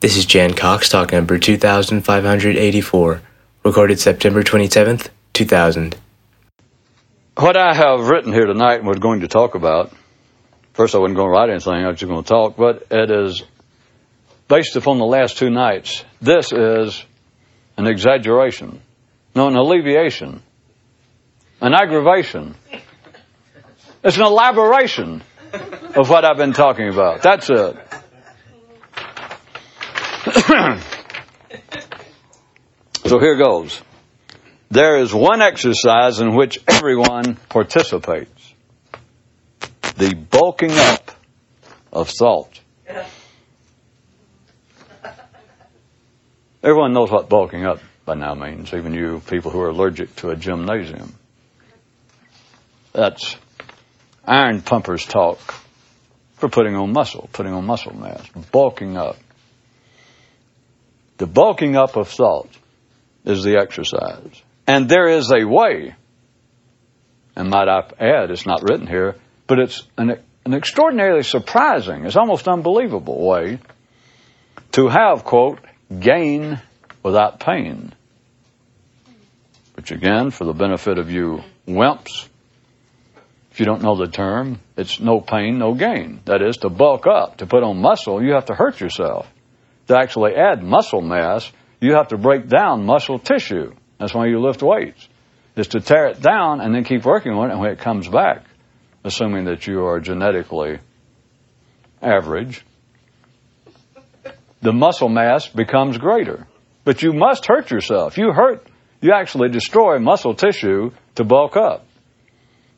This is Jan Cox, talk number 2584, recorded September 27th, 2000. What I have written here tonight and was going to talk about, first I wasn't going to write anything, I was just going to talk, but it is based upon the last two nights. This is an exaggeration, no, an alleviation, an aggravation. It's an elaboration of what I've been talking about. That's it. so here goes. There is one exercise in which everyone participates the bulking up of salt. Everyone knows what bulking up by now means, even you people who are allergic to a gymnasium. That's iron pumpers talk for putting on muscle, putting on muscle mass, bulking up. The bulking up of thought is the exercise. And there is a way, and might I add, it's not written here, but it's an, an extraordinarily surprising, it's almost unbelievable way to have, quote, gain without pain. Which again, for the benefit of you wimps, if you don't know the term, it's no pain, no gain. That is, to bulk up, to put on muscle, you have to hurt yourself. To actually add muscle mass, you have to break down muscle tissue. That's why you lift weights. Is to tear it down and then keep working on it, and when it comes back, assuming that you are genetically average, the muscle mass becomes greater. But you must hurt yourself. You hurt, you actually destroy muscle tissue to bulk up.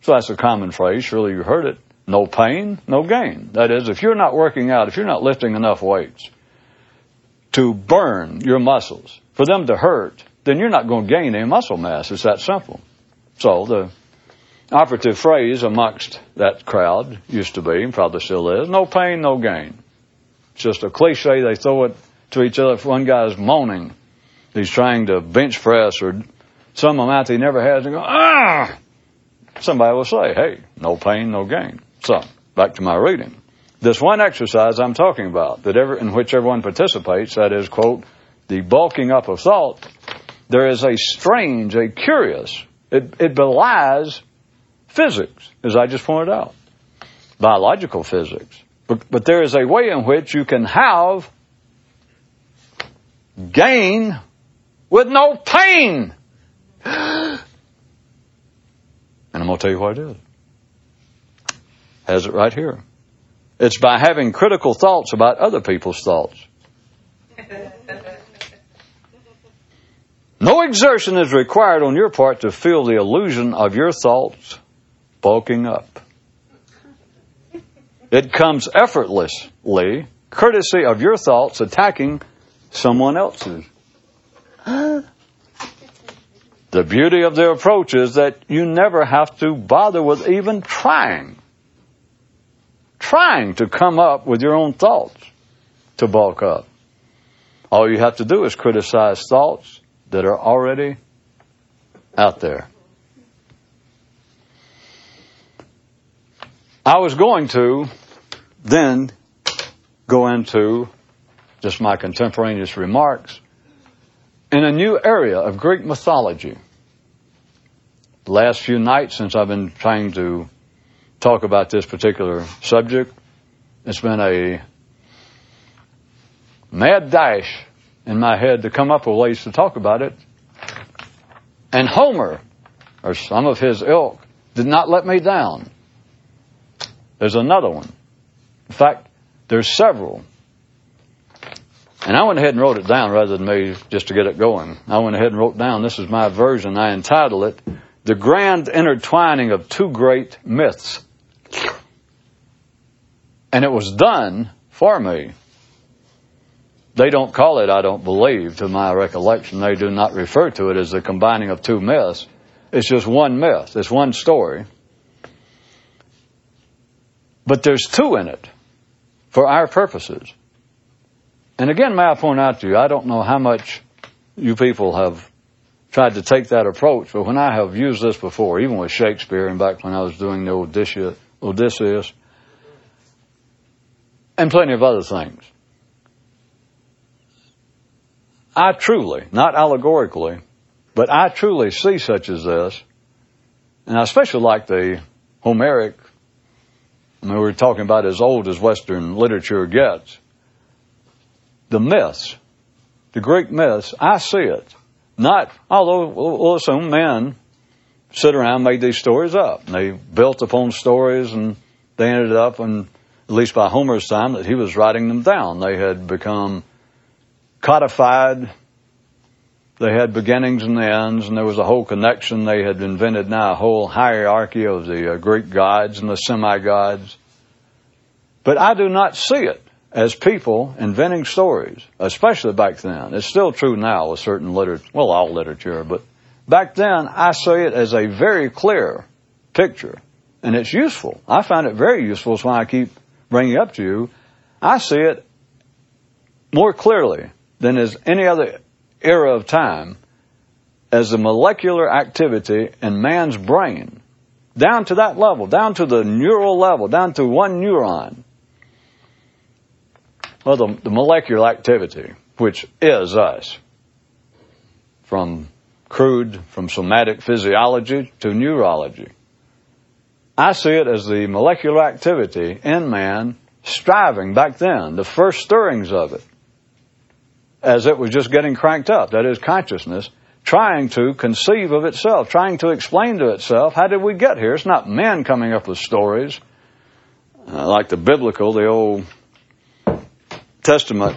So that's a common phrase. Surely you heard it. No pain, no gain. That is, if you're not working out, if you're not lifting enough weights to burn your muscles, for them to hurt, then you're not going to gain any muscle mass. It's that simple. So the operative phrase amongst that crowd used to be, and probably still is, no pain, no gain. It's just a cliche. They throw it to each other. If one guy's moaning, he's trying to bench press or some amount he never has, and go, ah! Somebody will say, hey, no pain, no gain. So, back to my reading. This one exercise I'm talking about, that ever, in which everyone participates, that is, quote, the bulking up of thought, there is a strange, a curious, it, it belies physics, as I just pointed out, biological physics. But, but there is a way in which you can have gain with no pain. and I'm going to tell you what it is. Has it right here. It's by having critical thoughts about other people's thoughts. No exertion is required on your part to feel the illusion of your thoughts bulking up. It comes effortlessly, courtesy of your thoughts attacking someone else's. The beauty of the approach is that you never have to bother with even trying. Trying to come up with your own thoughts to bulk up. All you have to do is criticize thoughts that are already out there. I was going to then go into just my contemporaneous remarks in a new area of Greek mythology. The last few nights since I've been trying to talk about this particular subject, it's been a mad dash in my head to come up with ways to talk about it. And Homer, or some of his ilk, did not let me down. There's another one. In fact, there's several. And I went ahead and wrote it down rather than me just to get it going. I went ahead and wrote down, this is my version. I entitled it, The Grand Intertwining of Two Great Myths. And it was done for me. They don't call it, I don't believe, to my recollection. They do not refer to it as the combining of two myths. It's just one myth. It's one story. But there's two in it for our purposes. And again, may I point out to you, I don't know how much you people have tried to take that approach, but when I have used this before, even with Shakespeare and back when I was doing the Odysseus, Odysseus and plenty of other things, I truly, not allegorically, but I truly see such as this, and I especially like the Homeric. I mean, we're talking about as old as Western literature gets. The myths, the Greek myths, I see it. Not, although we'll assume men sit around made these stories up. And they built upon stories and they ended up, and at least by Homer's time, that he was writing them down. They had become codified they had beginnings and ends, and there was a whole connection. They had invented now a whole hierarchy of the uh, Greek gods and the semi-gods. But I do not see it as people inventing stories, especially back then. It's still true now with certain literature, well, all literature, but back then I see it as a very clear picture, and it's useful. I find it very useful. That's why I keep bringing it up to you. I see it more clearly than is any other era of time as the molecular activity in man's brain, down to that level, down to the neural level, down to one neuron. Well, the, the molecular activity, which is us, from crude, from somatic physiology to neurology. I see it as the molecular activity in man striving back then, the first stirrings of it, as it was just getting cranked up. That is consciousness trying to conceive of itself, trying to explain to itself, how did we get here? It's not men coming up with stories uh, like the biblical, the Old Testament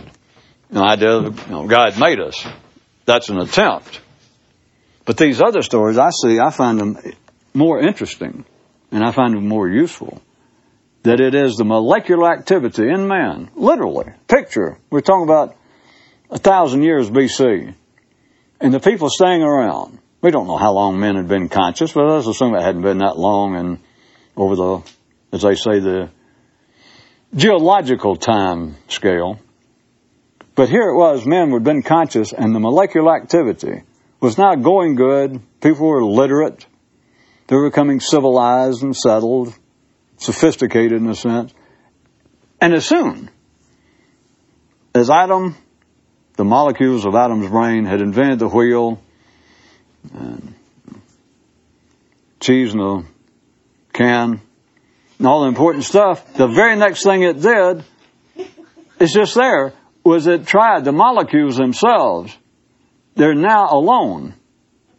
you know, idea of you know, God made us. That's an attempt. But these other stories I see, I find them more interesting and I find them more useful. That it is the molecular activity in man, literally. Picture. We're talking about a thousand years BC. And the people staying around, we don't know how long men had been conscious, but let's assume it hadn't been that long and over the, as they say, the geological time scale. But here it was, men had been conscious and the molecular activity was not going good. People were literate. They were becoming civilized and settled, sophisticated in a sense. And as soon as Adam the molecules of Adam's brain had invented the wheel, and cheese in a can, and all the important stuff. The very next thing it did, it's just there, was it tried the molecules themselves. They're now alone.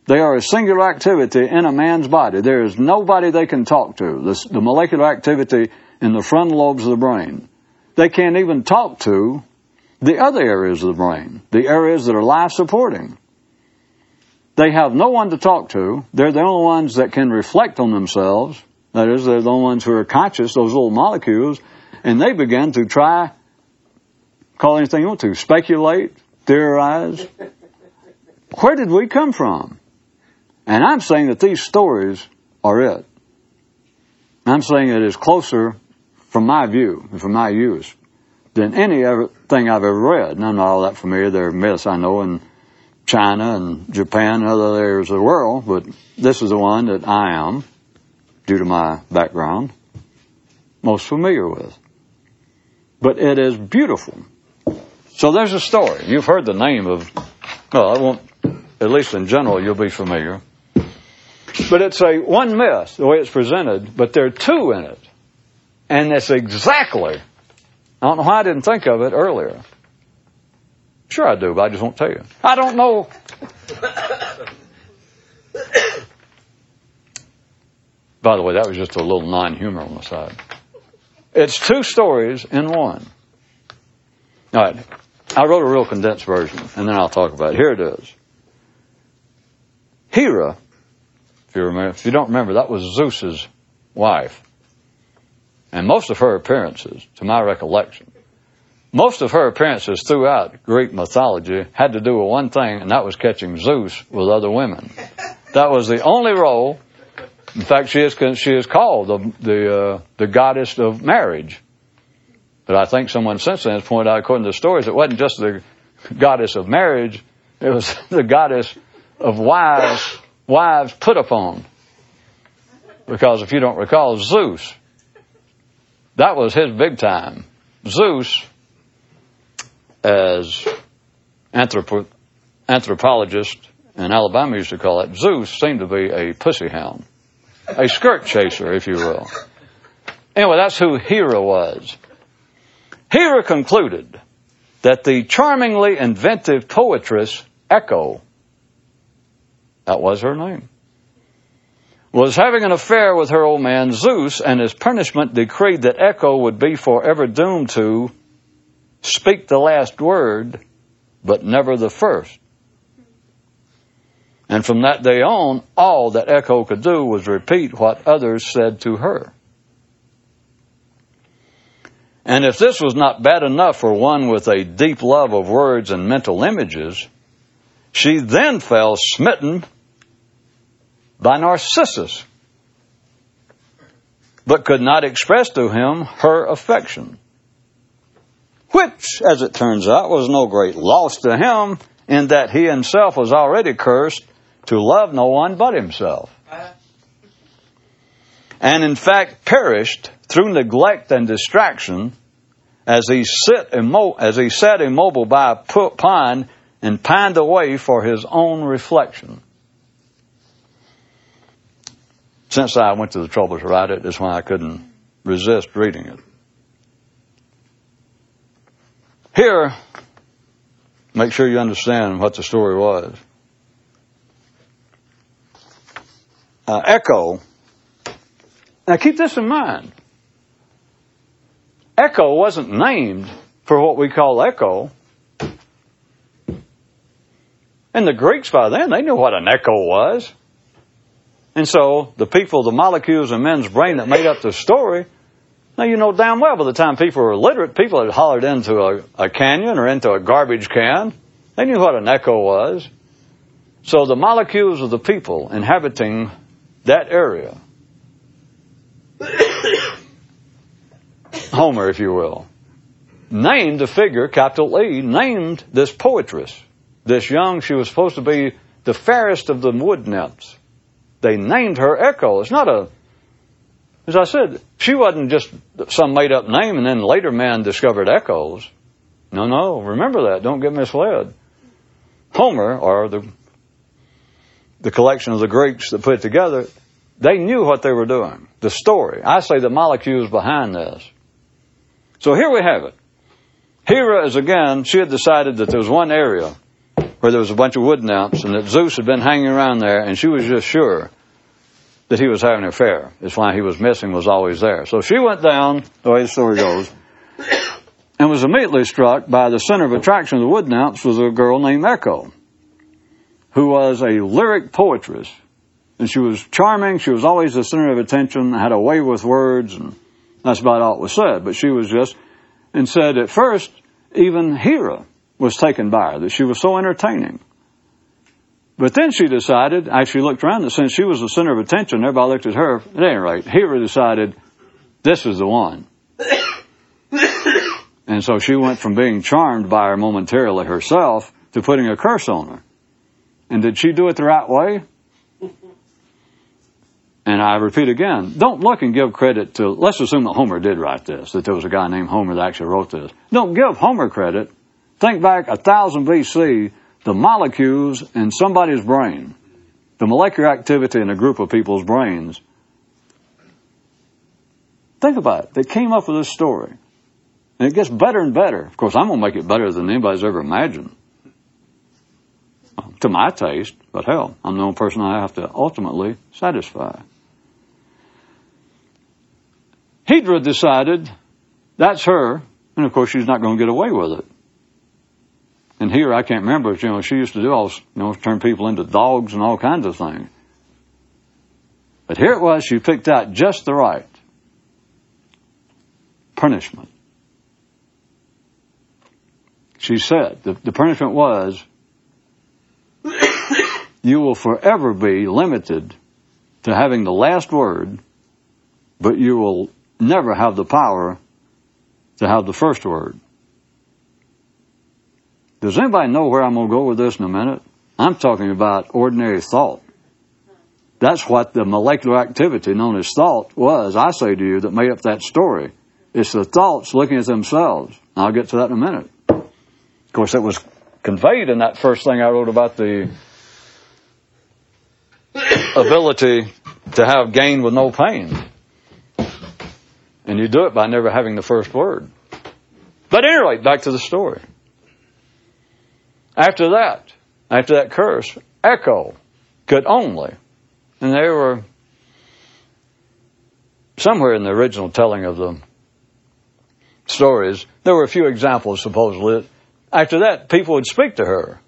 They are a singular activity in a man's body. There is nobody they can talk to. The, molecular activity in the frontal lobes of the brain. They can't even talk to the other areas of the brain, the areas that are life supporting. They have no one to talk to. They're the only ones that can reflect on themselves. That is, they're the only ones who are conscious, those little molecules, and they begin to try, call anything you want to, speculate, theorize. Where did we come from? And I'm saying that these stories are it. I'm saying it is closer from my view and from my use than any other thing I've ever read. And I'm not all that familiar. There are myths I know in China and Japan and other areas of the world, but this is the one that I am, due to my background, most familiar with. But it is beautiful. So there's a story. You've heard the name of, well, I won't, at least in general, you'll be familiar. But it's a one myth, the way it's presented, but there are two in it. And that's exactly I don't know why I didn't think of it earlier. Sure I do, but I just won't tell you. I don't know. By the way, that was just a little non-humor on the side. It's two stories in one. All right. I wrote a real condensed version, and then I'll talk about it. Here it is. Hera, if you remember, if you don't remember, that was Zeus's wife. And most of her appearances, to my recollection, most of her appearances throughout Greek mythology had to do with one thing, and that was catching Zeus with other women. That was the only role. In fact, she is she is called the the, uh, the goddess of marriage. But I think someone since then has pointed out, according to the stories, it wasn't just the goddess of marriage; it was the goddess of wives wives put upon. Because if you don't recall, Zeus that was his big time. Zeus, as anthropo- anthropologists in Alabama used to call it, Zeus seemed to be a pussy hound, a skirt chaser, if you will. Anyway, that's who Hera was. Hera concluded that the charmingly inventive poetress Echo, that was her name, was having an affair with her old man Zeus, and his punishment decreed that Echo would be forever doomed to speak the last word, but never the first. And from that day on, all that Echo could do was repeat what others said to her. And if this was not bad enough for one with a deep love of words and mental images, she then fell smitten by Narcissus, but could not express to him her affection, which, as it turns out, was no great loss to him in that he himself was already cursed to love no one but himself. And in fact perished through neglect and distraction as he, immo- as he sat immobile by a pine and pined away for his own reflection. Since I went to the trouble to write it, that's why I couldn't resist reading it. Here, make sure you understand what the story was. uh, Echo. Now keep this in mind. Echo wasn't named for what we call echo. And the Greeks by then, they knew what an echo was. And so the people, the molecules in men's brain that made up the story, now you know damn well by the time people were literate, people had hollered into a, a canyon or into a garbage can. They knew what an echo was. So the molecules of the people inhabiting that area. Homer, if you will, named the figure, capital E, named this poetress, this young, she was supposed to be the fairest of the wood nymphs. They named her Echo. It's not a, as I said, she wasn't just some made up name and then later man discovered echoes. No, no, remember that. Don't get misled. Homer, or the the collection of the Greeks that put it together, they knew what they were doing. The story. I say the molecules behind this. So here we have it. Hera is again, she had decided that there was one area where there was a bunch of wood nymphs and that Zeus had been hanging around there and she was just sure that he was having an affair. That's why he was missing was always there. So she went down, the way the story goes, and was immediately struck by the center of attraction of the wood nymphs was a girl named Echo who was a lyric poetress. And she was charming. She was always the center of attention, had a way with words, and that's about all it was said. But she was just, and said at first, even Hera was taken by her, that she was so entertaining. But then she decided, actually looked around, that since she was the center of attention, everybody looked at her. At any rate, Hera decided, this is the one. and so she went from being charmed by her momentarily herself to putting a curse on her. And did she do it the right way? And I repeat again, don't look and give credit to, let's assume that Homer did write this, that there was a guy named Homer that actually wrote this. Don't give Homer credit. Think back a thousand BC, the molecules in somebody's brain, the molecular activity in a group of people's brains. Think about it. They came up with this story. And it gets better and better. Of course, I'm going to make it better than anybody's ever imagined to my taste, but hell, I'm the only person I have to ultimately satisfy. Hera decided that's her, and of course she's not going to get away with it. And here I can't remember, you know, she used to do all, you know, turn people into dogs and all kinds of things. But here it was, she picked out just the right punishment. She said, the, the punishment was you will forever be limited to having the last word, but you will never have the power to have the first word. Does anybody know where I'm going to go with this in a minute? I'm talking about ordinary thought. That's what the molecular activity known as thought was, I say to you, that made up that story. It's the thoughts looking at themselves. I'll get to that in a minute. Of course, it was conveyed in that first thing I wrote about the ability to have gain with no pain. And you do it by never having the first word. But anyway, back to the story. After that, after that curse, Echo could only, and they were somewhere in the original telling of the stories, there were a few examples supposedly. After that, people would speak to her.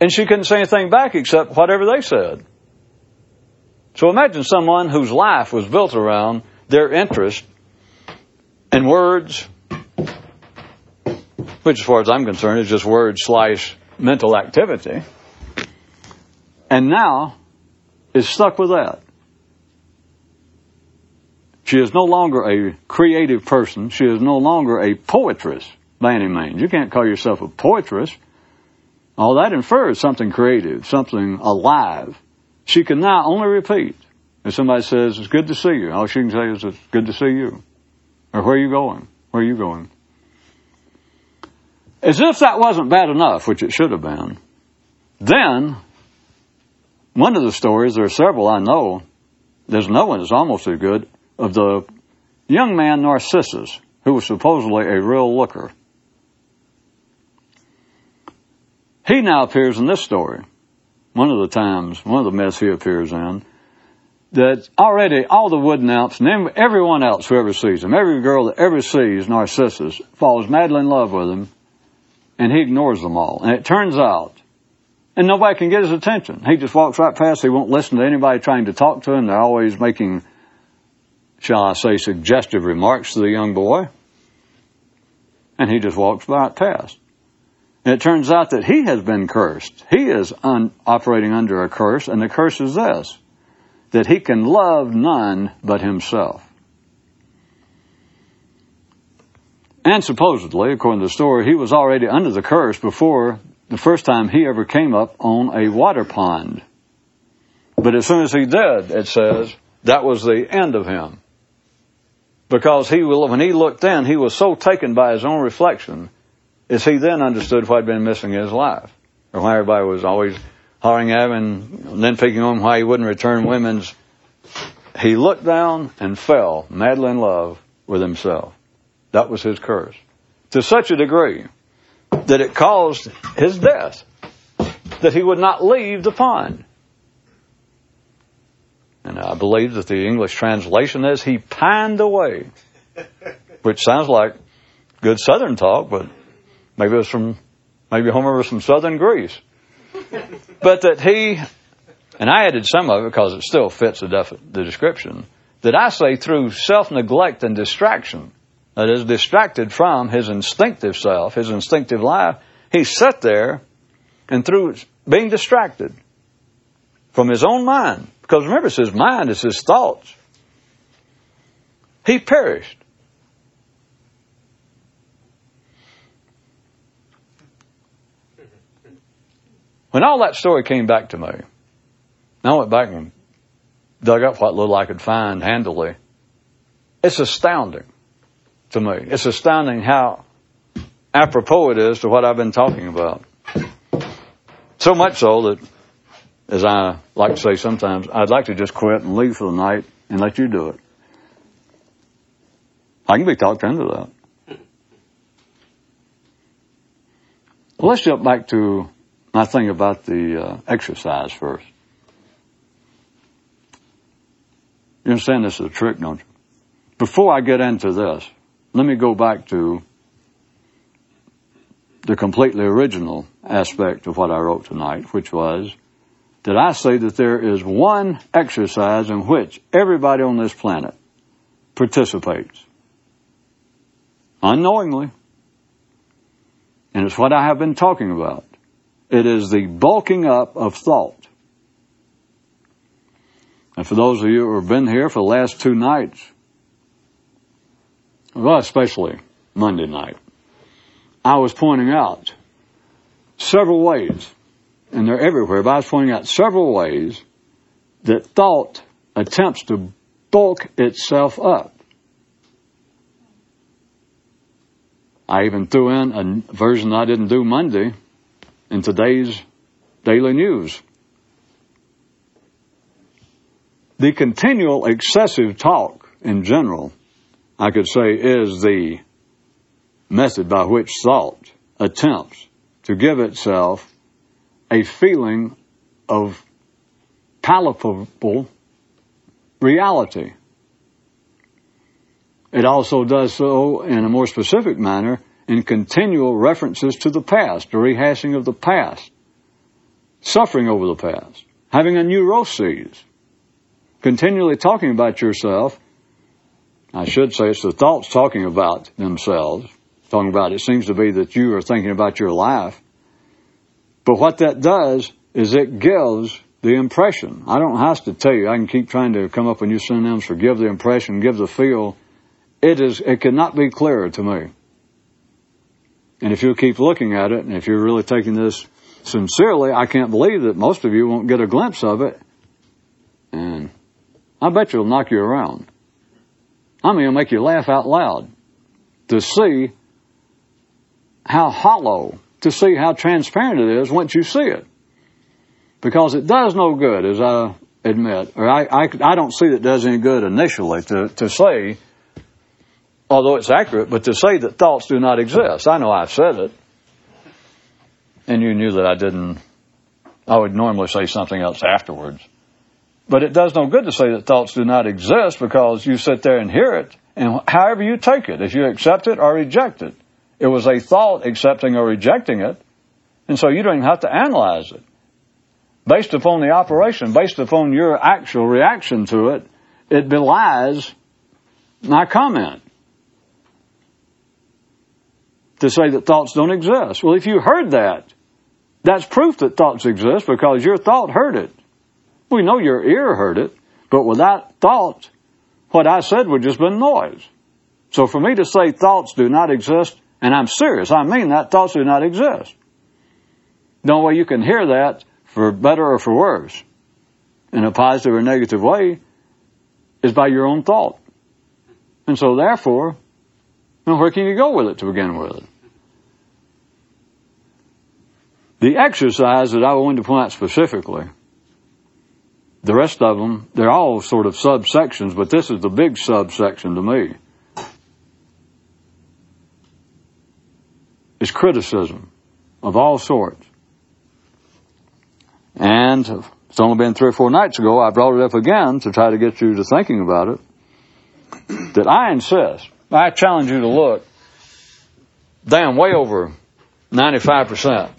And she couldn't say anything back except whatever they said. So imagine someone whose life was built around their interest in words, which as far as I'm concerned is just word slash mental activity, and now is stuck with that. She is no longer a creative person. She is no longer a poetress by any means. You can't call yourself a poetress. All that infers something creative, something alive. She can now only repeat. If somebody says, it's good to see you, all she can say is, it's good to see you. Or where are you going? Where are you going? As if that wasn't bad enough, which it should have been. Then, one of the stories, there are several I know, there's no one that's almost as good, of the young man Narcissus, who was supposedly a real looker. He now appears in this story. One of the times, one of the myths he appears in, that already all the wood nymphs and everyone else who ever sees him, every girl that ever sees Narcissus falls madly in love with him, and he ignores them all. And it turns out, and nobody can get his attention. He just walks right past. He won't listen to anybody trying to talk to him. They're always making, shall I say, suggestive remarks to the young boy. And he just walks right past. And it turns out that he has been cursed. He is un- operating under a curse, and the curse is this that he can love none but himself. And supposedly, according to the story, he was already under the curse before the first time he ever came up on a water pond. But as soon as he did, it says, that was the end of him. Because he, when he looked in, he was so taken by his own reflection is he then understood what had been missing in his life, or why everybody was always hollering at him and then picking on him why he wouldn't return women's. He looked down and fell madly in love with himself. That was his curse. To such a degree that it caused his death, that he would not leave the pond. And I believe that the English translation is he pined away, which sounds like good southern talk, but Maybe it was from, maybe Homer was from southern Greece. but that he, and I added some of it because it still fits the, def- the description, that I say through self-neglect and distraction, that is distracted from his instinctive self, his instinctive life, he sat there and through being distracted from his own mind, because remember it's his mind, it's his thoughts, he perished. When all that story came back to me, I went back and dug up what little I could find handily. It's astounding to me. It's astounding how apropos it is to what I've been talking about. So much so that, as I like to say sometimes, I'd like to just quit and leave for the night and let you do it. I can be talked into that. Well, let's jump back to I think about the uh, exercise first. You understand this is a trick, don't you? Before I get into this, let me go back to the completely original aspect of what I wrote tonight, which was that I say that there is one exercise in which everybody on this planet participates. Unknowingly. And it's what I have been talking about. It is the bulking up of thought. And for those of you who have been here for the last two nights, well, especially Monday night, I was pointing out several ways, and they're everywhere, but I was pointing out several ways that thought attempts to bulk itself up. I even threw in a version I didn't do Monday in today's daily news. The continual excessive talk in general, I could say, is the method by which thought attempts to give itself a feeling of palpable reality. It also does so in a more specific manner in continual references to the past, the rehashing of the past, suffering over the past, having a neuroses, continually talking about yourself. I should say it's the thoughts talking about themselves, talking about it seems to be that you are thinking about your life. But what that does is it gives the impression. I don't have to tell you. I can keep trying to come up with new synonyms for give the impression, give the feel. It is. It cannot be clearer to me. And if you keep looking at it, and if you're really taking this sincerely, I can't believe that most of you won't get a glimpse of it. And I bet you it'll knock you around. I mean, it'll make you laugh out loud to see how hollow, to see how transparent it is once you see it. Because it does no good, as I admit, or I, I, I don't see that it does any good initially to, to say although it's accurate, but to say that thoughts do not exist. I know I've said it, and you knew that I didn't. I would normally say something else afterwards. But it does no good to say that thoughts do not exist because you sit there and hear it, and however you take it, if you accept it or reject it, it was a thought accepting or rejecting it, and so you don't even have to analyze it. Based upon the operation, based upon your actual reaction to it, it belies my comment to say that thoughts don't exist. Well, if you heard that, that's proof that thoughts exist because your thought heard it. We know your ear heard it, but without thought, what I said would just been noise. So for me to say thoughts do not exist, and I'm serious, I mean that thoughts do not exist. No way you can hear that, for better or for worse, in a positive or negative way, is by your own thought. And so therefore, now, where can you go with it to begin with? The exercise that I want to point out specifically, the rest of them, they're all sort of subsections, but this is the big subsection to me. Is criticism of all sorts. And it's only been three or four nights ago, I brought it up again to try to get you to thinking about it. That I insist I challenge you to look damn, way over 95%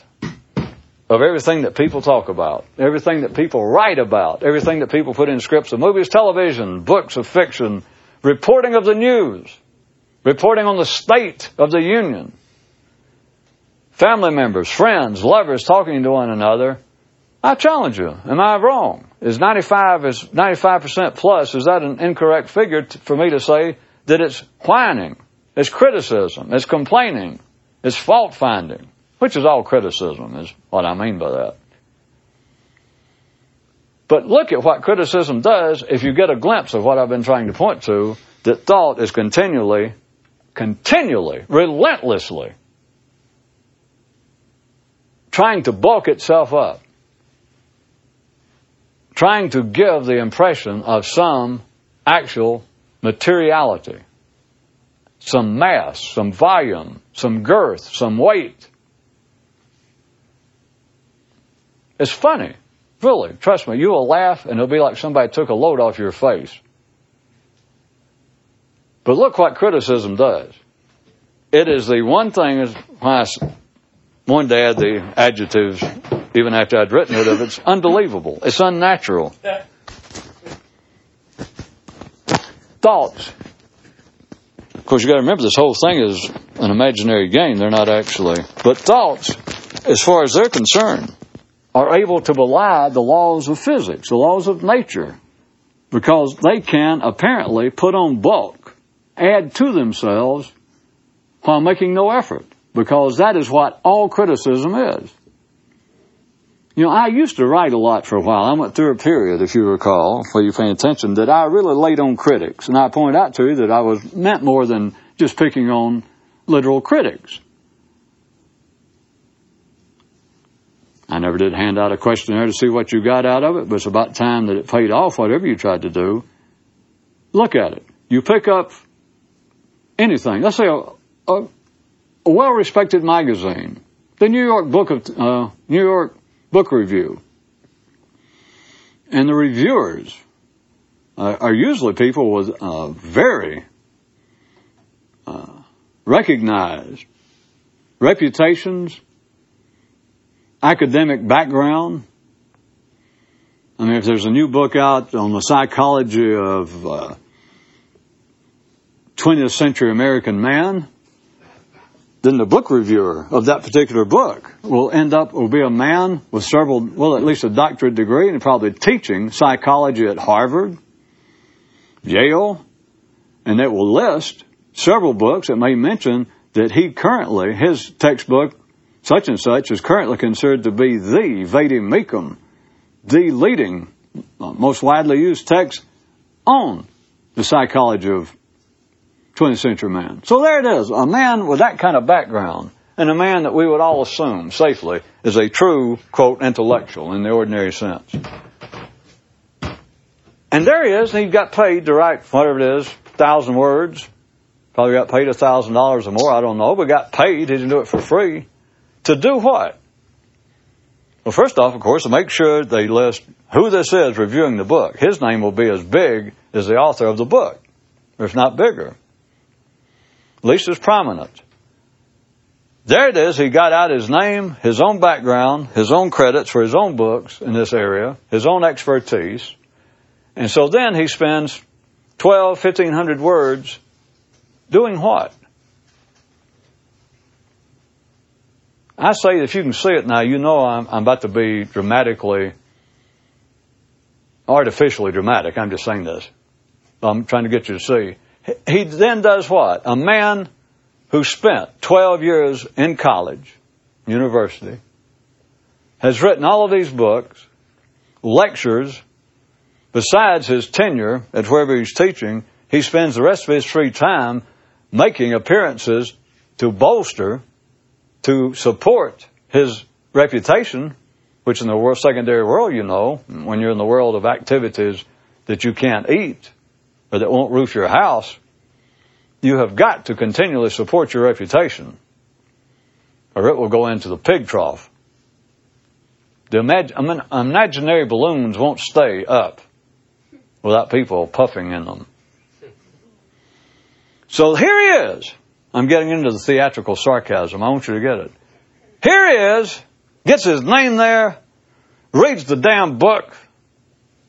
of everything that people talk about, everything that people write about, everything that people put in scripts of movies, television, books of fiction, reporting of the news, reporting on the state of the union, family members, friends, lovers talking to one another. I challenge you. Am I wrong? Is 95 is 95% plus? Is that an incorrect figure t- for me to say that it's whining, it's criticism, it's complaining, it's fault finding, which is all criticism, is what I mean by that. But look at what criticism does if you get a glimpse of what I've been trying to point to, that thought is continually, continually, relentlessly trying to bulk itself up, trying to give the impression of some actual materiality, some mass, some volume, some girth, some weight. It's funny. Really, trust me, you will laugh and it'll be like somebody took a load off your face. But look what criticism does. It is the one thing, when I one day I had the adjectives, even after I'd written it, of it's unbelievable. It's unnatural. thoughts. Of course, you got to remember this whole thing is an imaginary game. They're not actually. But thoughts, as far as they're concerned, are able to belie the laws of physics, the laws of nature, because they can apparently put on bulk, add to themselves while making no effort, because that is what all criticism is. You know, I used to write a lot for a while. I went through a period, if you recall, where you're paying attention, that I really laid on critics. And I pointed out to you that I was meant more than just picking on literal critics. I never did hand out a questionnaire to see what you got out of it, but it's about time that it paid off whatever you tried to do. Look at it. You pick up anything. Let's say a, a, a well-respected magazine, the New York Book of uh, New York Book Review, and the reviewers uh, are usually people with uh, very uh, recognized reputations, academic background. I mean, if there's a new book out on the psychology of 20th uh, century American man, then the book reviewer of that particular book will end up, will be a man with several, well, at least a doctorate degree and probably teaching psychology at Harvard, Yale, and it will list several books that may mention that he currently, his textbook, such and such, is currently considered to be the Vade Mecum, the leading, uh, most widely used text on the psychology of 20th century man. So there it is, a man with that kind of background, and a man that we would all assume safely is a true, quote, intellectual in the ordinary sense. And there he is, and he got paid to write whatever it is, thousand words. Probably got paid a thousand dollars or more, I don't know, but got paid, he didn't do it for free. To do what? Well, first off, of course, to make sure they list who this is reviewing the book. His name will be as big as the author of the book, if not bigger At least as prominent. There it is. He got out his name, his own background, his own credits for his own books in this area, his own expertise. And so then he spends 12, 1500 words doing what? I say if you can see it now, you know I'm, I'm about to be dramatically, artificially dramatic. I'm just saying this. I'm trying to get you to see. He then does what? A man who spent 12 years in college, university, has written all of these books, lectures, besides his tenure at wherever he's teaching, he spends the rest of his free time making appearances to bolster, to support his reputation, which in the world, secondary world, you know, when you're in the world of activities that you can't eat, or that won't roof your house, you have got to continually support your reputation, or it will go into the pig trough. The imag- imaginary balloons won't stay up without people puffing in them. So here he is. I'm getting into the theatrical sarcasm. I want you to get it. Here he is, gets his name there, reads the damn book,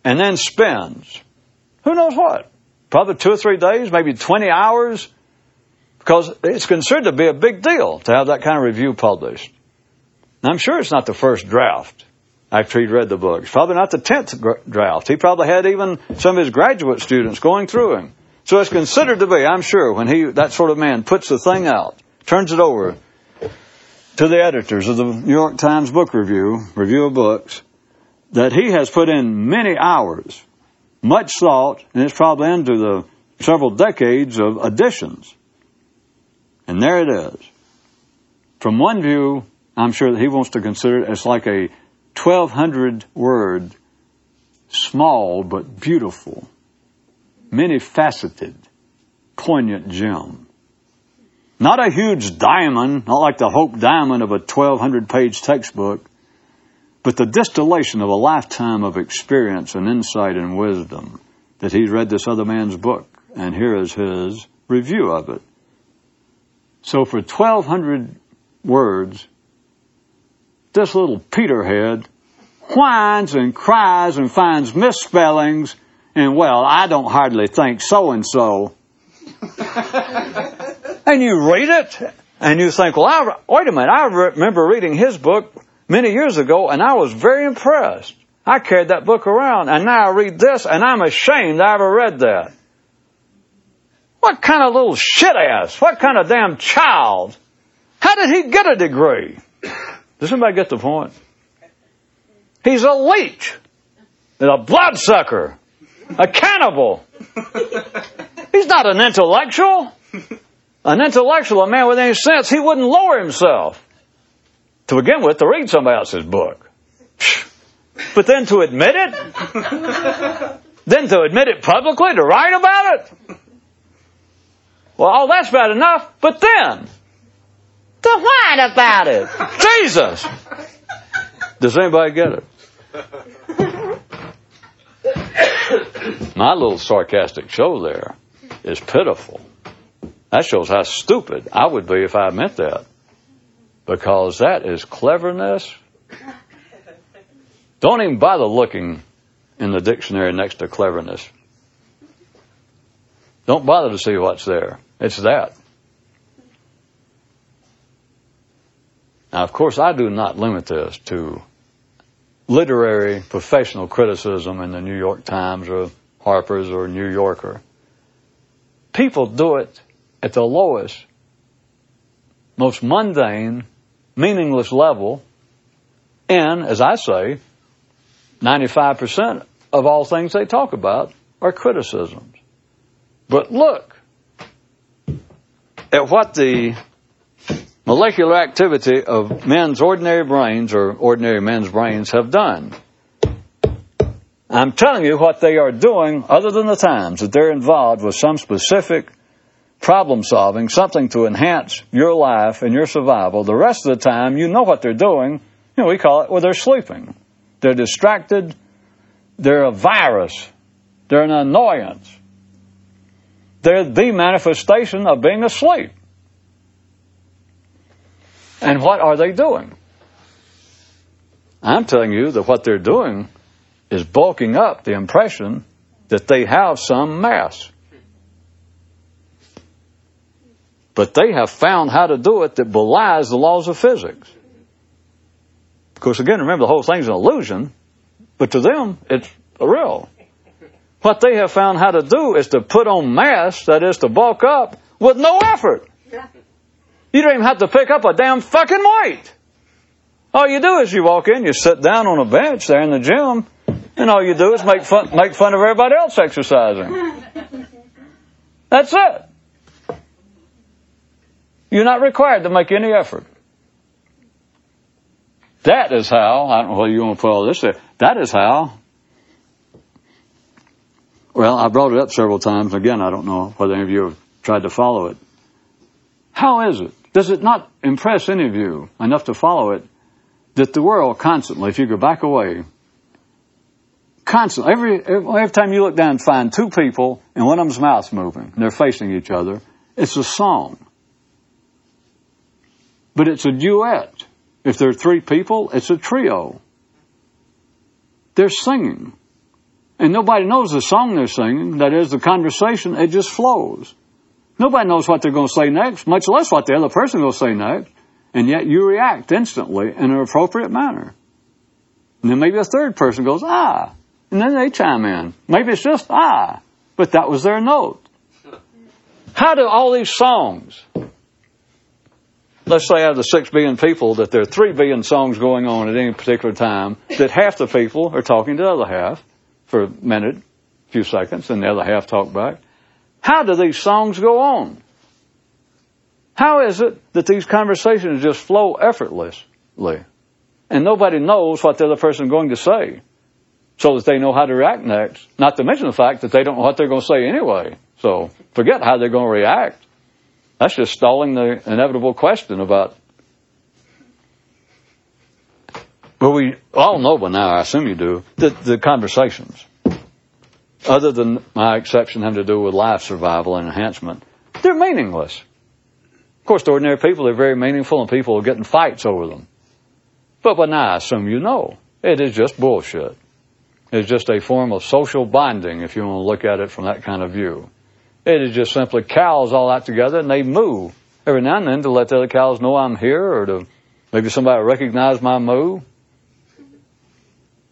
and then spends who knows what? probably two or three days, maybe 20 hours, because it's considered to be a big deal to have that kind of review published. And I'm sure it's not the first draft after he'd read the book. It's probably not the 10th draft. He probably had even some of his graduate students going through him. So it's considered to be, I'm sure, when he, that sort of man puts the thing out, turns it over to the editors of the New York Times Book Review, review of books, that he has put in many hours much thought, and it's probably into the several decades of additions. And there it is. From one view, I'm sure that he wants to consider it as like a 1200 word, small but beautiful, many faceted, poignant gem. Not a huge diamond, not like the Hope Diamond of a 1200 page textbook, but the distillation of a lifetime of experience and insight and wisdom that he read this other man's book, and here is his review of it. So for 1200 words, this little Peterhead whines and cries and finds misspellings and well, I don't hardly think so and so. And you read it and you think, well, I, wait a minute, I remember reading his book many years ago, and I was very impressed. I carried that book around, and now I read this, and I'm ashamed I ever read that. What kind of little shit ass? What kind of damn child? How did he get a degree? Does anybody get the point? He's a leech, and a bloodsucker, a cannibal. He's not an intellectual. An intellectual, a man with any sense, he wouldn't lower himself to begin with to read somebody else's book. But then to admit it, then to admit it publicly, to write about it, well, all that's bad enough, but then to whine about it. Jesus! Does anybody get it? My little sarcastic show there is pitiful. That shows how stupid I would be if I meant that. Because that is cleverness. Don't even bother looking in the dictionary next to cleverness. Don't bother to see what's there. It's that. Now, of course, I do not limit this to literary professional criticism in the New York Times or Harper's or New Yorker. People do it at the lowest, most mundane, meaningless level, and, as I say, 95% of all things they talk about are criticisms. But look at what the molecular activity of men's ordinary brains or ordinary men's brains have done. I'm telling you what they are doing other than the times that they're involved with some specific problem solving, something to enhance your life and your survival. The rest of the time, you know what they're doing. You know, we call it, well, they're sleeping. They're distracted. They're a virus. They're an annoyance. They're the manifestation of being asleep. And what are they doing? I'm telling you that what they're doing is bulking up the impression that they have some mass. But they have found how to do it that belies the laws of physics. Of course, again, remember the whole thing's an illusion, but to them, it's real. What they have found how to do is to put on mass, that is to bulk up, with no effort. You don't even have to pick up a damn fucking weight. All you do is you walk in, you sit down on a bench there in the gym, and all you do is make fun, make fun of everybody else exercising. That's it. You're not required to make any effort. That is how, I don't know whether you want to put all this there, that is how, well, I brought it up several times. Again, I don't know whether any of you have tried to follow it. How is it? Does it not impress any of you enough to follow it that the world constantly, if you go back away, constantly, every, every time you look down and find two people and one of them's mouth's moving, and they're facing each other, it's a song. But it's a duet. If there are three people, it's a trio. They're singing. And nobody knows the song they're singing. That is, the conversation, it just flows. Nobody knows what they're going to say next, much less what the other person will say next. And yet you react instantly in an appropriate manner. And then maybe a third person goes, ah. And then they chime in. Maybe it's just ah. But that was their note. How do all these songs let's say out of the six billion people that there are three billion songs going on at any particular time, that half the people are talking to the other half for a minute, a few seconds, and the other half talk back. How do these songs go on? How is it that these conversations just flow effortlessly? And nobody knows what the other person is going to say so that they know how to react next. Not to mention the fact that they don't know what they're going to say anyway. So forget how they're going to react. That's just stalling the inevitable question about. But we all know by now, I assume you do, the conversations, other than my exception having to do with life survival and enhancement, they're meaningless. Of course, to ordinary people, they're very meaningful and people are getting fights over them. But now, I assume you know, it is just bullshit. It's just a form of social bonding, if you want to look at it from that kind of view. It is just simply cows all out together and they moo every now and then to let the other cows know I'm here or to maybe somebody recognize my moo.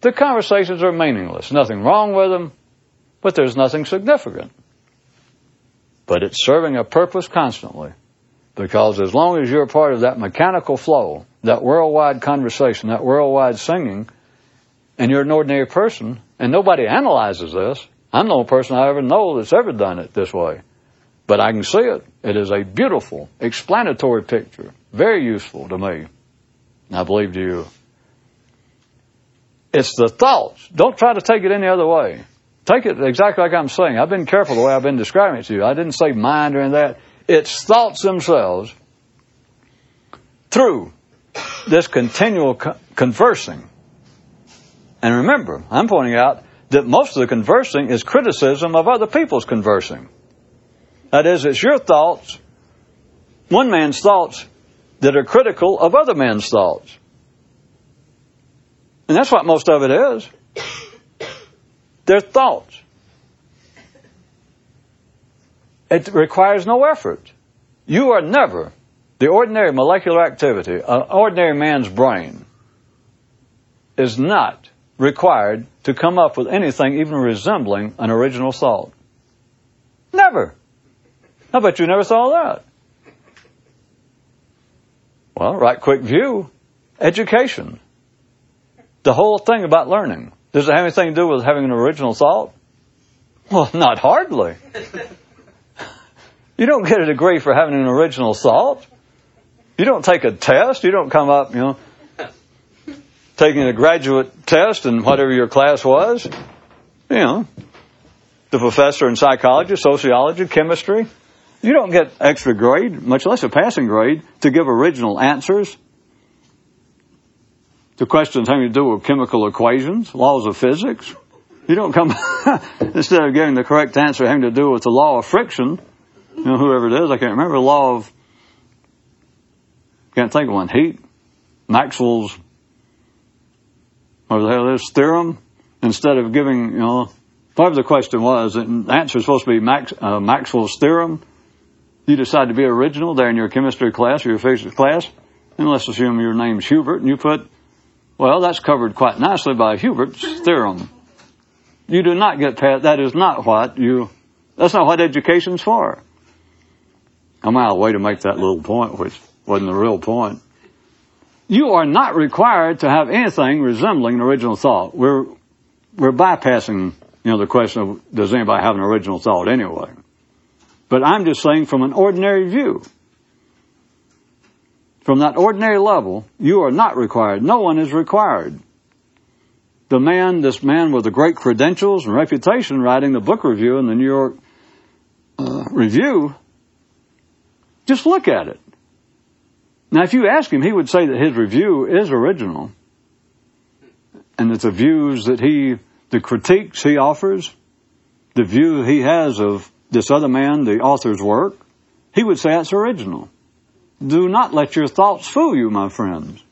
The conversations are meaningless. Nothing wrong with them, but there's nothing significant. But it's serving a purpose constantly. Because as long as you're part of that mechanical flow, that worldwide conversation, that worldwide singing, and you're an ordinary person, and nobody analyzes this, I'm the only person I ever know that's ever done it this way. but I can see it. It is a beautiful, explanatory picture. Very useful to me. I believe to you. It's the thoughts. Don't try to take it any other way. Take it exactly like I'm saying. I've been careful the way I've been describing it to you. I didn't say mind or anything that. It's thoughts themselves through this continual co- conversing. And remember, I'm pointing out that most of the conversing is criticism of other people's conversing. That is, it's your thoughts, one man's thoughts, that are critical of other men's thoughts. And that's what most of it is. They're thoughts. It requires no effort. You are never the ordinary molecular activity, an ordinary man's brain, is not required to come up with anything even resembling an original thought. Never. I bet you never saw that. Well, right quick view. Education. The whole thing about learning. Does it have anything to do with having an original thought? Well, not hardly. you don't get a degree for having an original thought. You don't take a test. You don't come up, you know, taking a graduate test in whatever your class was. You know, the professor in psychology, sociology, chemistry. You don't get extra grade, much less a passing grade, to give original answers to questions having to do with chemical equations, laws of physics. You don't come, instead of getting the correct answer having to do with the law of friction, you know, whoever it is, I can't remember, the law of can't think of one. Heat. Maxwell's, or the hell is theorem. Instead of giving, you know, whatever the question was, the answer is supposed to be Max, uh, Maxwell's theorem. You decide to be original there in your chemistry class or your physics class, and let's assume your name's Hubert, and you put, well, that's covered quite nicely by Hubert's theorem. You do not get past, that is not what you, that's not what education's for. I'm out of the way to make that little point, which wasn't the real point. You are not required to have anything resembling an original thought. We're, we're bypassing, you know, the question of does anybody have an original thought anyway? But I'm just saying from an ordinary view. From that ordinary level, you are not required. No one is required. The man, this man with the great credentials and reputation writing the book review in the New York uh, Review, just look at it. Now, if you ask him, he would say that his review is original and that the views that he, the critiques he offers, the view he has of this other man, the author's work, he would say that's original. Do not let your thoughts fool you, my friends.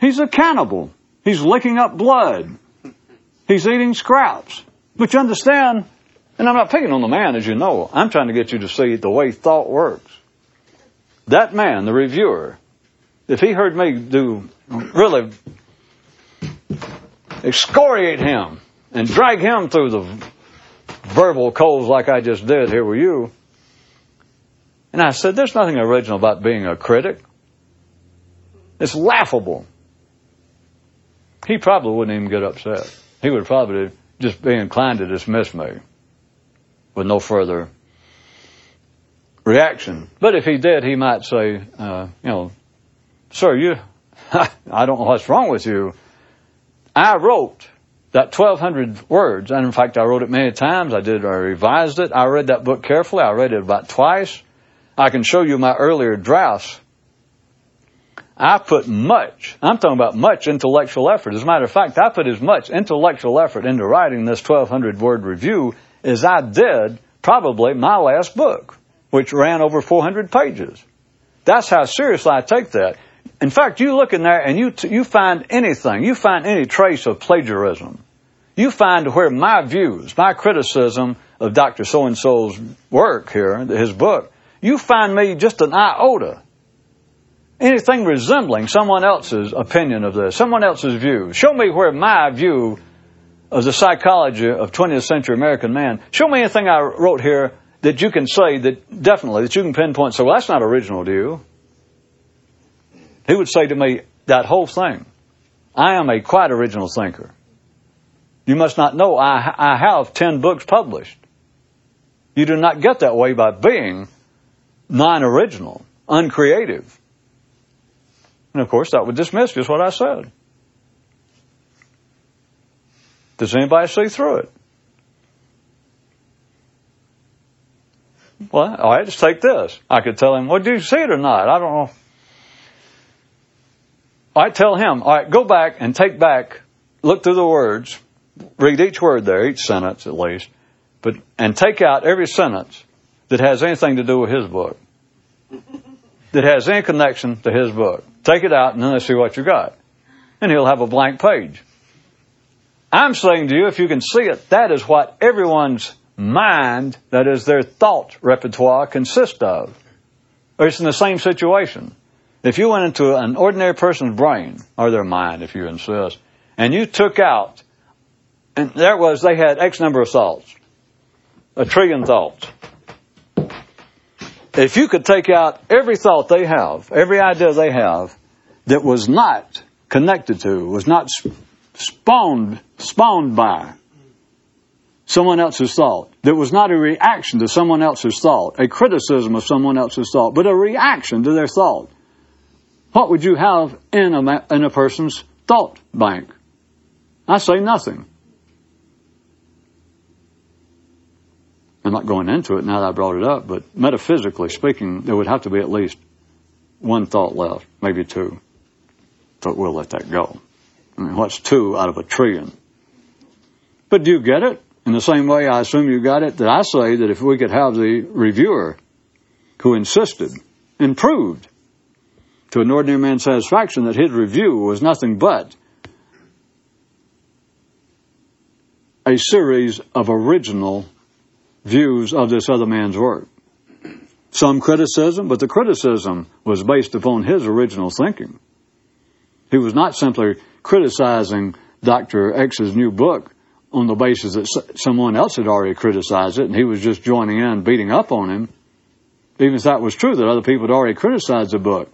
He's a cannibal. He's licking up blood. He's eating scraps. But you understand, and I'm not picking on the man, as you know. I'm trying to get you to see the way thought works. That man, the reviewer, if he heard me do really excoriate him and drag him through the verbal coals like I just did here with you, and I said, there's nothing original about being a critic. It's laughable. He probably wouldn't even get upset. He would probably just be inclined to dismiss me with no further reaction. But if he did, he might say, uh, you know, sir, you, I don't know what's wrong with you. I wrote that 1200 words, and in fact, I wrote it many times. I did, I revised it. I read that book carefully. I read it about twice. I can show you my earlier drafts. I put much, I'm talking about much intellectual effort. As a matter of fact, I put as much intellectual effort into writing this 1200 word review as I did probably my last book, which ran over 400 pages. That's how seriously I take that. In fact, you look in there and you, t- you find anything, you find any trace of plagiarism. You find where my views, my criticism of Dr. So-and-so's work here, his book, you find me just an iota. Anything resembling someone else's opinion of this, someone else's view. Show me where my view of the psychology of 20th century American man. Show me anything I wrote here that you can say that definitely, that you can pinpoint, so well, that's not original to you. He would say to me, that whole thing. I am a quite original thinker. You must not know I, I have 10 books published. You do not get that way by being non-original, uncreative. And of course, that would dismiss just what I said. Does anybody see through it? Well, all right, just take this. I could tell him, well, do you see it or not? I don't know. I tell him, all right, go back and take back, look through the words, read each word there, each sentence at least, but and take out every sentence that has anything to do with his book, that has any connection to his book. Take it out and then let's see what you got. And he'll have a blank page. I'm saying to you, if you can see it, that is what everyone's mind, that is their thought repertoire, consists of. Or it's in the same situation. If you went into an ordinary person's brain, or their mind, if you insist, and you took out, and there was, they had X number of thoughts, a trillion thoughts. If you could take out every thought they have, every idea they have, that was not connected to, was not spawned, spawned by someone else's thought, that was not a reaction to someone else's thought, a criticism of someone else's thought, but a reaction to their thought, what would you have in a, in a person's thought bank? I say nothing. I'm not going into it now that I brought it up, but metaphysically speaking, there would have to be at least one thought left, maybe two. But we'll let that go. I mean, what's two out of a trillion? But do you get it? In the same way, I assume you got it, that I say that if we could have the reviewer who insisted and proved to an ordinary man's satisfaction that his review was nothing but a series of original views of this other man's work. Some criticism, but the criticism was based upon his original thinking. He was not simply criticizing Dr. X's new book on the basis that someone else had already criticized it and he was just joining in beating up on him. Even if that was true, that other people had already criticized the book.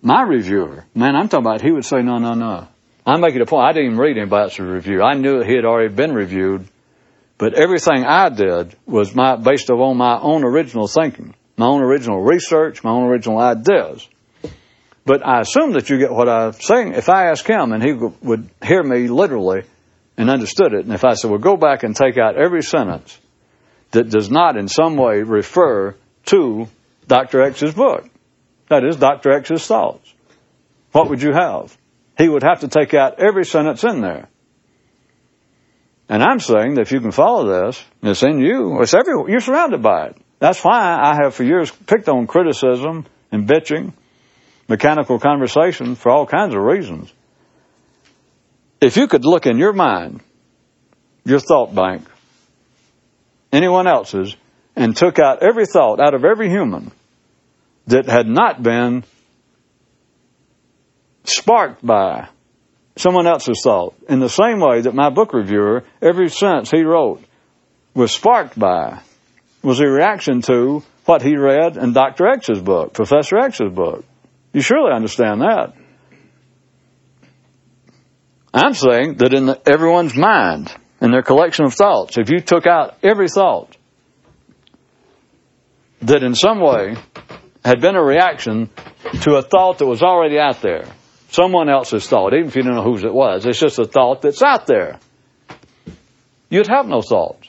My reviewer, man, I'm talking about, he would say, no, no, no. I'm making a point. I didn't even read anybody else's review. I knew he had already been reviewed, but everything I did was my, based upon my own original thinking, my own original research, my own original ideas. But I assume that you get what I'm saying. If I ask him and he would hear me literally, and understood it. And if I said, well, go back and take out every sentence that does not in some way refer to Dr. X's book, that is, Dr. X's thoughts, what would you have? He would have to take out every sentence in there. And I'm saying that if you can follow this, it's in you, it's everywhere, you're surrounded by it. That's why I have for years picked on criticism and bitching, mechanical conversation for all kinds of reasons. If you could look in your mind, your thought bank, anyone else's, and took out every thought out of every human that had not been sparked by someone else's thought, in the same way that my book reviewer, every sentence he wrote was sparked by, was a reaction to what he read in Dr. X's book, Professor X's book. You surely understand that. I'm saying that in the, everyone's mind, in their collection of thoughts, if you took out every thought that in some way had been a reaction to a thought that was already out there, someone else's thought, even if you don't know whose it was, it's just a thought that's out there, you'd have no thoughts.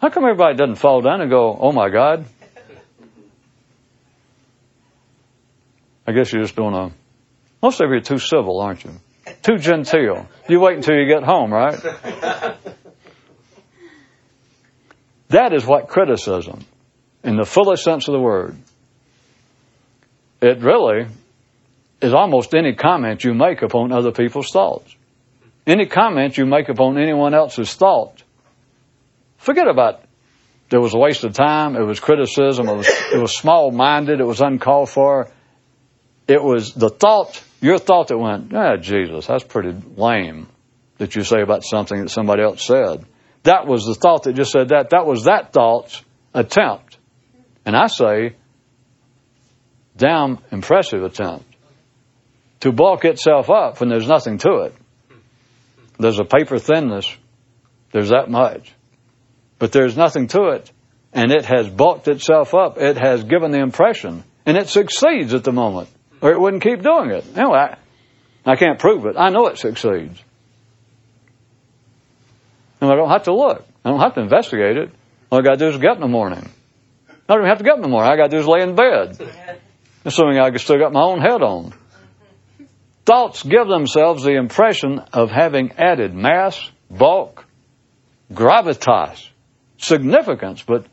How come everybody doesn't fall down and go, oh my God? I guess you're just doing a most of you are too civil, aren't you? Too genteel. You wait until you get home, right? That is what criticism, in the fullest sense of the word, it really is almost any comment you make upon other people's thoughts. Any comment you make upon anyone else's thought, forget about it was a waste of time, it was criticism, it was, it was small minded, it was uncalled for. It was the thought your thought that went, ah, Jesus, that's pretty lame that you say about something that somebody else said. That was the thought that just said that. That was that thought's attempt. And I say, damn impressive attempt to bulk itself up when there's nothing to it. There's a paper thinness There's that much. But there's nothing to it. And it has bulked itself up. It has given the impression. And it succeeds at the moment. Or it wouldn't keep doing it. Anyway, I, I can't prove it. I know it succeeds. And I don't have to look. I don't have to investigate it. All I got to do is get in the morning. I don't even have to get in the morning. All I got to do is lay in bed. Assuming I still got my own head on. Thoughts give themselves the impression of having added mass, bulk, gravitas, significance, but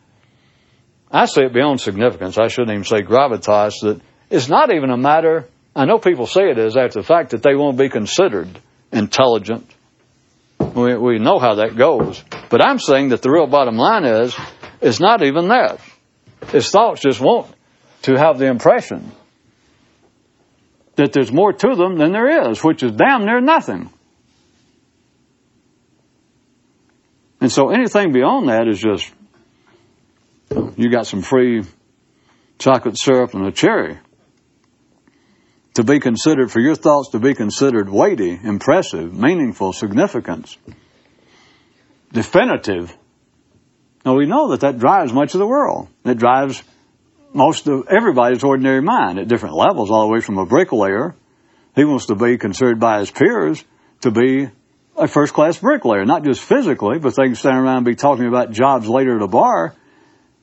I say it beyond significance. I shouldn't even say gravitas, that it's not even a matter, I know people say it is after the fact that they won't be considered intelligent. We, we know how that goes. But I'm saying that the real bottom line is, it's not even that. His thoughts just want to have the impression that there's more to them than there is, which is damn near nothing. And so anything beyond that is just, you got some free chocolate syrup and a cherry. To be considered, for your thoughts to be considered weighty, impressive, meaningful, significance, definitive. Now we know that that drives much of the world. It drives most of everybody's ordinary mind at different levels, all the way from a bricklayer. He wants to be considered by his peers to be a first class bricklayer, not just physically, but they can stand around and be talking about jobs later at a bar.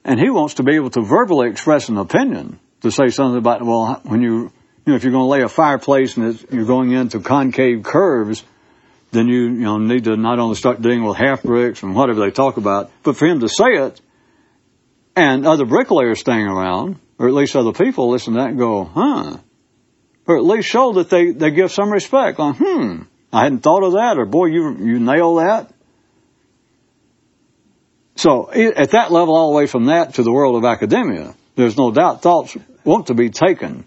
And he wants to be able to verbally express an opinion, to say something about, well, when you, you know, if you're going to lay a fireplace and you're going into concave curves, then you, you know, need to not only start dealing with half bricks and whatever they talk about, but for him to say it and other bricklayers staying around, or at least other people listen to that and go, huh? Or at least show that they, they give some respect. Going, hmm, I hadn't thought of that, or boy, you, you nail that. So at that level, all the way from that to the world of academia, there's no doubt thoughts want to be taken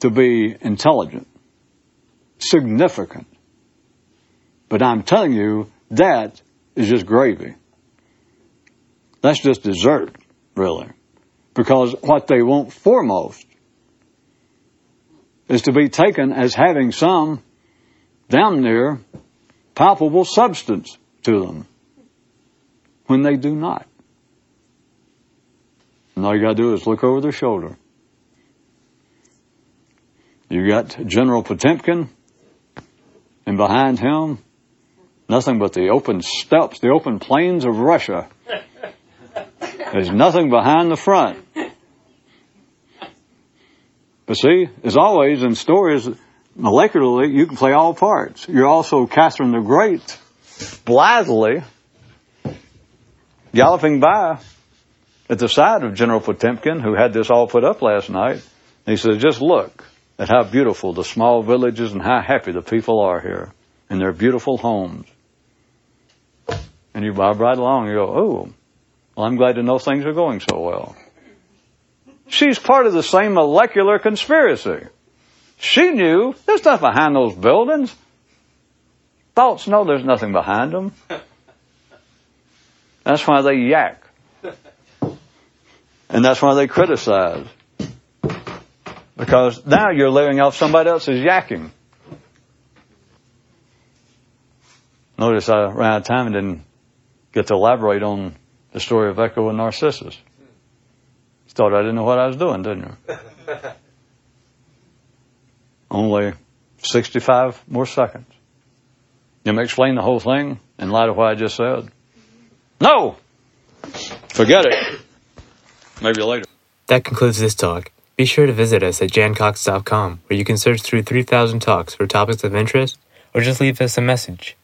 to be intelligent, significant. But I'm telling you, that is just gravy. That's just dessert really. Because what they want foremost is to be taken as having some damn near palpable substance to them when they do not. And all you gotta do is look over their shoulder. You got General Potemkin, and behind him, nothing but the open steppes, the open plains of Russia. There's nothing behind the front. But see, as always in stories, molecularly, you can play all parts. You're also Catherine the Great, blithely galloping by at the side of General Potemkin, who had this all put up last night. he said, just look at how beautiful the small villages and how happy the people are here in their beautiful homes. And you bob right along and you go, oh, well, I'm glad to know things are going so well. She's part of the same molecular conspiracy. She knew there's stuff behind those buildings. Thoughts know there's nothing behind them. That's why they yak. And that's why they criticize. Because now you're living off somebody else's yakking. Notice I ran out of time and didn't get to elaborate on the story of Echo and Narcissus. You thought I didn't know what I was doing, didn't you? Only 65 more seconds. You may explain the whole thing in light of what I just said? No! Forget it. Maybe later. That concludes this talk. Be sure to visit us at jancox.com, where you can search through 3,000 talks for topics of interest or just leave us a message.